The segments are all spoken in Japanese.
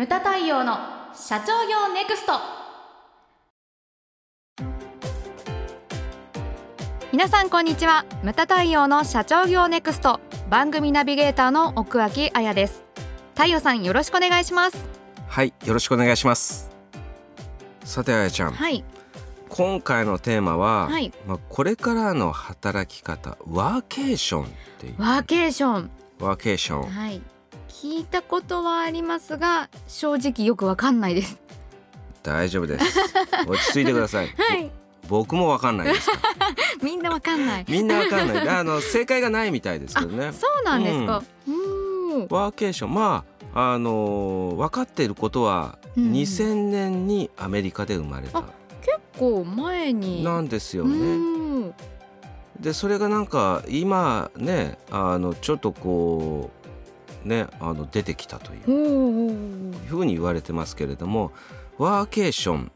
ムタ太陽の社長業ネクスト。皆さんこんにちは。ムタ太陽の社長業ネクスト。番組ナビゲーターの奥脇彩です。太陽さんよろしくお願いします。はいよろしくお願いします。さてあやちゃん、はい。今回のテーマは、はい。まあ、これからの働き方ワーケーションっていう。ワーケーション。ワーケーション。はい聞いたことはありますが正直よくわかんないです。大丈夫です。落ち着いてください、はい。ぼ僕もわかんないです みんなわかんない。みんなわかんない。あの正解がないみたいですけどね。そうなんですか。うーん。ワーケーション。まああのー分かっていることは、うん2000年にアメリカで生まれた。あ結構前に。なんですようね。でそれがなんか今ねあのちょっとこうねあの出てきたという。ふうに言われてますけれどもワーケーション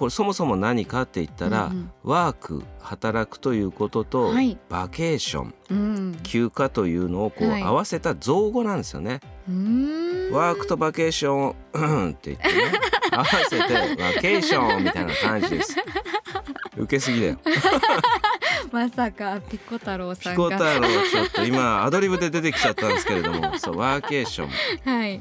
これそもそも何かって言ったら、うんうん。ワーク働くということと、はい。バケーションうん。休暇というのをこう、はい。合わせた造語なんですよね。ワークとバケーションうんって言ってね 合わせてバケーションみたいな感じです。受けすぎだよ。まさかピコ太郎さピコ太郎ちょっと今アドリブで出てきちゃったんですけれども。そうワーケーション。はい。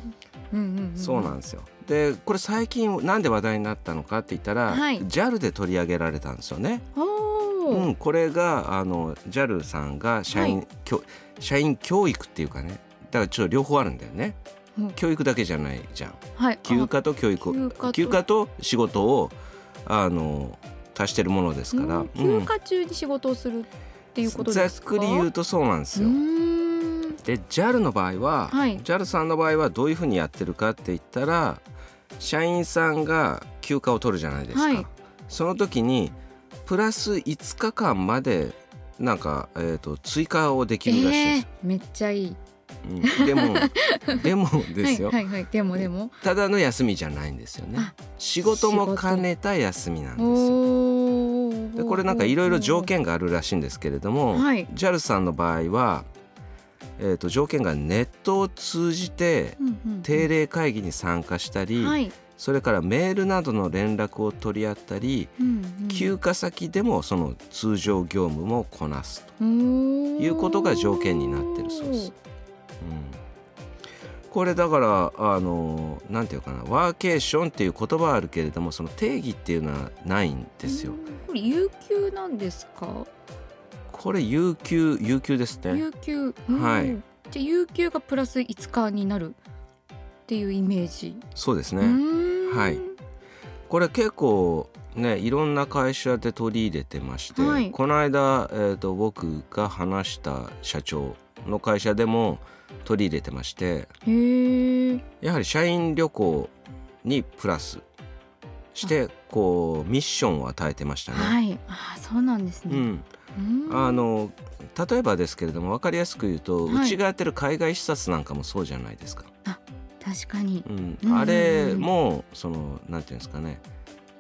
うんうん、うん、そうなんですよ。でこれ最近なんで話題になったのかって言ったら、はい。JAL で取り上げられたんですよね。おうーん、これがあの JAL さんが社員、はい。きょ社員教育っていうかね。だからちょっと両方あるんだよね。うん。教育だけじゃないじゃん。はい。休暇と教育休暇と。休暇と仕事をあの足してるものですから、うん休暇中に仕事をするっていうことざっですか？くり言うとそうなんですうよ。で JAL の場合は、はい。JAL さんの場合はどういうふうにやってるかって言ったら社員さんが休暇を取るじゃないですか、はい。その時にプラス5日間までなんか、えー、と追加をできるらしいんです。えー、めっちゃいい。うん。でも でもですよ、はいはいはい。でもでも。ただの休みじゃないんですよね。あ仕事も兼ねた休みなんですよでこれなんかいろいろ条件があるらしいんですけれども、はい。JAL さんの場合は、えー、と条件がネットを通じて定例会議に参加したり、はい。それからメールなどの連絡を取り合ったり、うんうん。休暇先でもその通常業務もこなすということが条件になってるそうです。うんこれだからあのなんていうかなワーケーションっていう言葉はあるけれどもその定義っていうのはないんですよ。う。んこれ有給なんですか？これ有給有給ですね。有給？うん。はいじゃあ有給がプラス5日になるっていうイメージ。そうですうね。はい。これ結構ねいろんな会社で取り入れてまして、はい。この間、えー、と僕が話した社長の会社でも取り入れてましてやはり社員旅行にプラスしてこうミッションを与えてましたね。はい。あーそうなんですね。うん、あの例えばですけれども分かりやすく言うと、はい。うちがやってる海外視察なんかもそうじゃないですか。確かに。うん。あれもそのなんていうんですかね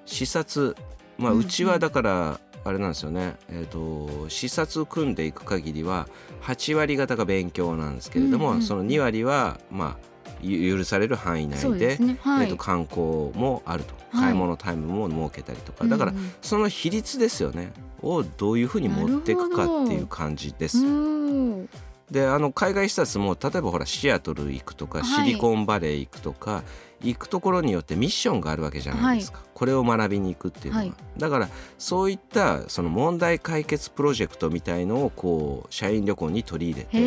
視察。まあうちはだからあれなんですよね、えー、と視察を組んでいく限りは8割方が勉強なんですけれども、うんうんその2割はまあゆ許される範囲内でね。はい。えー、と観光もあると、はい。買い物タイムも設けたりとか。だからその比率ですよね。をどういうふうに持っていくかっていう感じです。であの海外視察も例えばほらシアトル行くとか、はい。シリコンバレー行くとか行くところによってミッションがあるわけじゃないですか、これを学びに行くっていうのは、はい。だからそういったその問題解決プロジェクトみたいのをこう社員旅行に取り入れて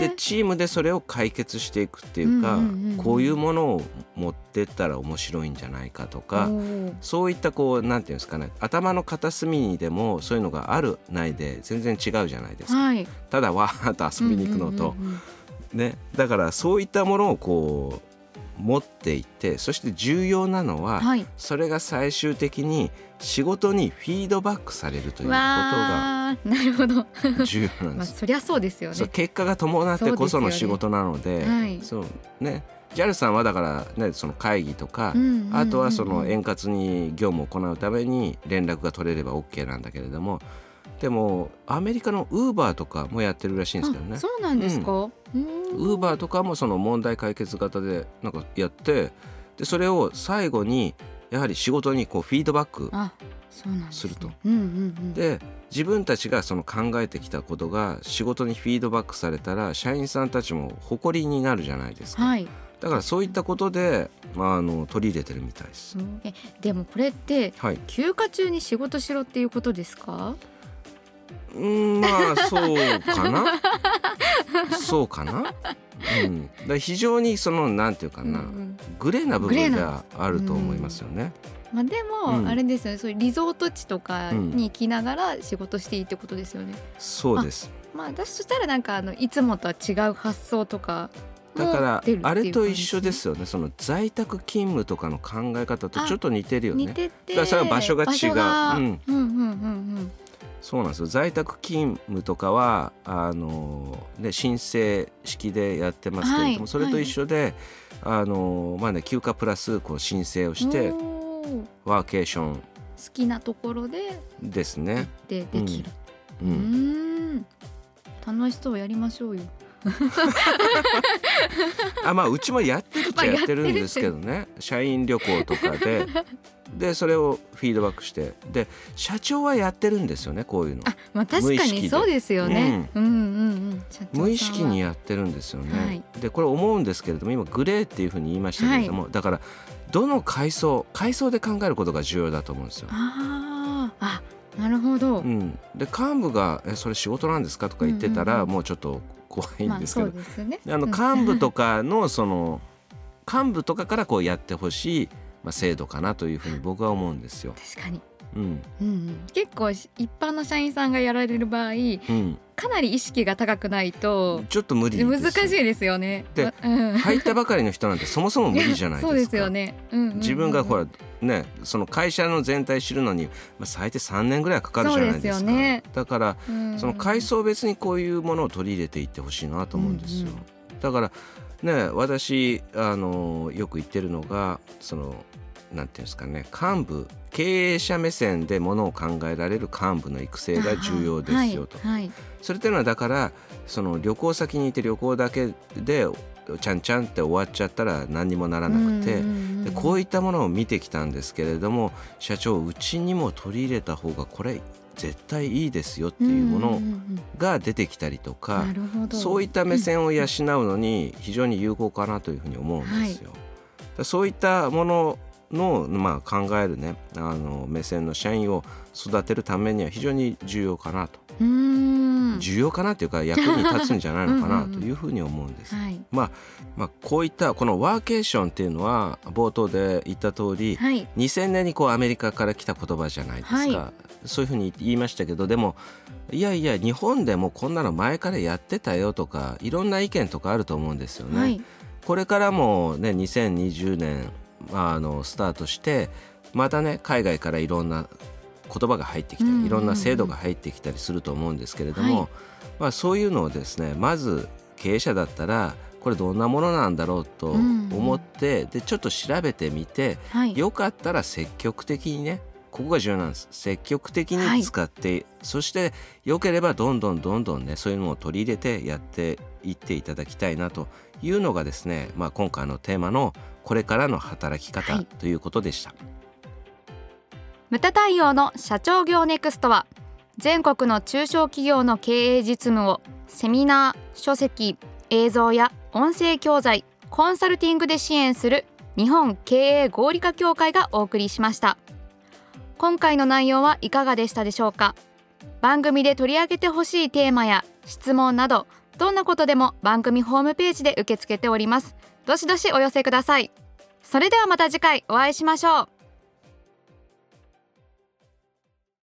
でチームでそれを解決していくっていうか、こういうものを持ってったら面白いんじゃないかとか、そういったこうなんていうんですかね頭の片隅にでもそういうのがあるないで全然違うじゃないですか。はい。ただわーっと遊びに行くのと、ね、だからそういったものをこう持っていってそして重要なのは、はい。それが最終的に仕事にフィードバックされるということがなるほど。重要なんまあです。そりゃそうですよね。結果が伴ってこその仕事なのではい。そうね。JAL さんはだから、ね、その会議とか、あとはその円滑に業務を行うために連絡が取れれば OK なんだけれどもでもアメリカのウーバーとかもやってるらしいんですけどね。あそうなんですか、うーんウウーバーとかもその問題解決型でなんかやってでそれを最後にやはり仕事にこうフィードバックすすると。で自分たちがその考えてきたことが仕事にフィードバックされたら社員さんたちも誇りになるじゃないですか、はい。だからそういったことで、まあ、あの取り入れてるみたいです。えでもこれってはい、休暇中に仕事しろっていうことですか？うーんまあそうかな。そうかな、うん、だ非常にそのなんていうかな、うんうん。グレーな部分なんですではあると思いますよね。まあ、でも、うん。あれですよね。そういうリゾート地とかに行きながら仕事していいってことですよね。そうです。まあ私そしたらなんかあのいつもとは違う発想とかもだからあれと一緒ですよね。その在宅勤務とかの考え方とちょっと似てるよね。似ててだからそれは場所が違う。うん。うんそうなんですよ。在宅勤務とかはあの、ね、申請式でやってますけれども、はいそれと一緒で、あのまあね、休暇プラスこう申請をうんしてワーケーション。好きなところでですね。てできる。ううん。ーん。楽しそう。やりましょうよ。あまあうちもやってるっちゃまあやってるんですけどね社員旅行とかででそれをフィードバックしてで社長はやってるんですよねこういうのあまあ確か無意識でにそうですよね。うんうんうん。無意識にやってるんですよね。はいでこれ思うんですけれども今グレーっていうふうに言いましたけれども、だからどの階層階層で考えることが重要だと思うんですよ。あーあなるほど。うん、で幹部が「えそれ仕事なんですか?」とか言ってたら、うんうんうんもうちょっと怖いんですけど、まあね。あの幹部とかのその 幹部とかからこうやってほしい、まあ、制度かなというふうに僕は思うんですよ。確かに。うん。うんうん、結構一般の社員さんがやられる場合うん、かなり意識が高くないとちょっと無理です。よ難しいですよね。でうん、入ったばかりの人なんてそもそも無理じゃないですか。そうですよね。うんうんうん。自分がほらねその会社の全体知るのに、まあ、最低3年ぐらいはかかるじゃないですか。すよね。だからうん。その階層別にこういうものを取り入れていってほしいなと思うんですよ、うんうん。だからね私あのよく言ってるのがそのなんていうんですかね幹部経営者目線でものを考えられる幹部の育成が重要ですよと、はいはい。それっていうのはだからその旅行先にいて旅行だけでちゃんちゃんって終わっちゃったら何にもならなくて、でこういったものを見てきたんですけれども社長うちにも取り入れた方がこれ絶対いいですよっていうものが出てきたりとか、なるほど。そういった目線を養うのに非常に有効かなというふうに思うんですよ。そういったものの、まあ、考えるねあの目線の社員を育てるためには非常に重要かなと、重要かなというか役に立つんじゃないのかなうんうんうん。というふうに思うんです。はい。まあ、こういったこのワーケーションっていうのは冒頭で言った通り、はい。2000年にこうアメリカから来た言葉じゃないですか、はそういうふうに言いましたけどでもいやいや日本でもこんなの前からやってたよとかいろんな意見とかあると思うんですよね。はい。これからもね2020年、まあ、あのスタートしてまたね海外からいろんな言葉が入ってきたうんうんうん。りいろんな制度が入ってきたりすると思うんですけれども、はい。まあ、そういうのをですねまず経営者だったらこれどんなものなんだろうとうんうん。思って、でちょっと調べてみてはい。よかったら積極的にねここが重要なんです。積極的はい。に使って、そしてよければどんどんどんどんねそういうのを取り入れてやっていっていただきたいなというのがですね、まあ、今回のテーマのこれからの働き方はい。ということでした。ムタ対応の社長業ネクストは全国の中小企業の経営実務をセミナー書籍映像や音声教材コンサルティングで支援する日本経営合理化協会がお送りしました。今回の内容はいかがでしたでしょうか？番組で取り上げてほしいテーマや質問などどんなことでも番組ホームページで受け付けておりますどしどしお寄せください。それではまた次回お会いしましょう。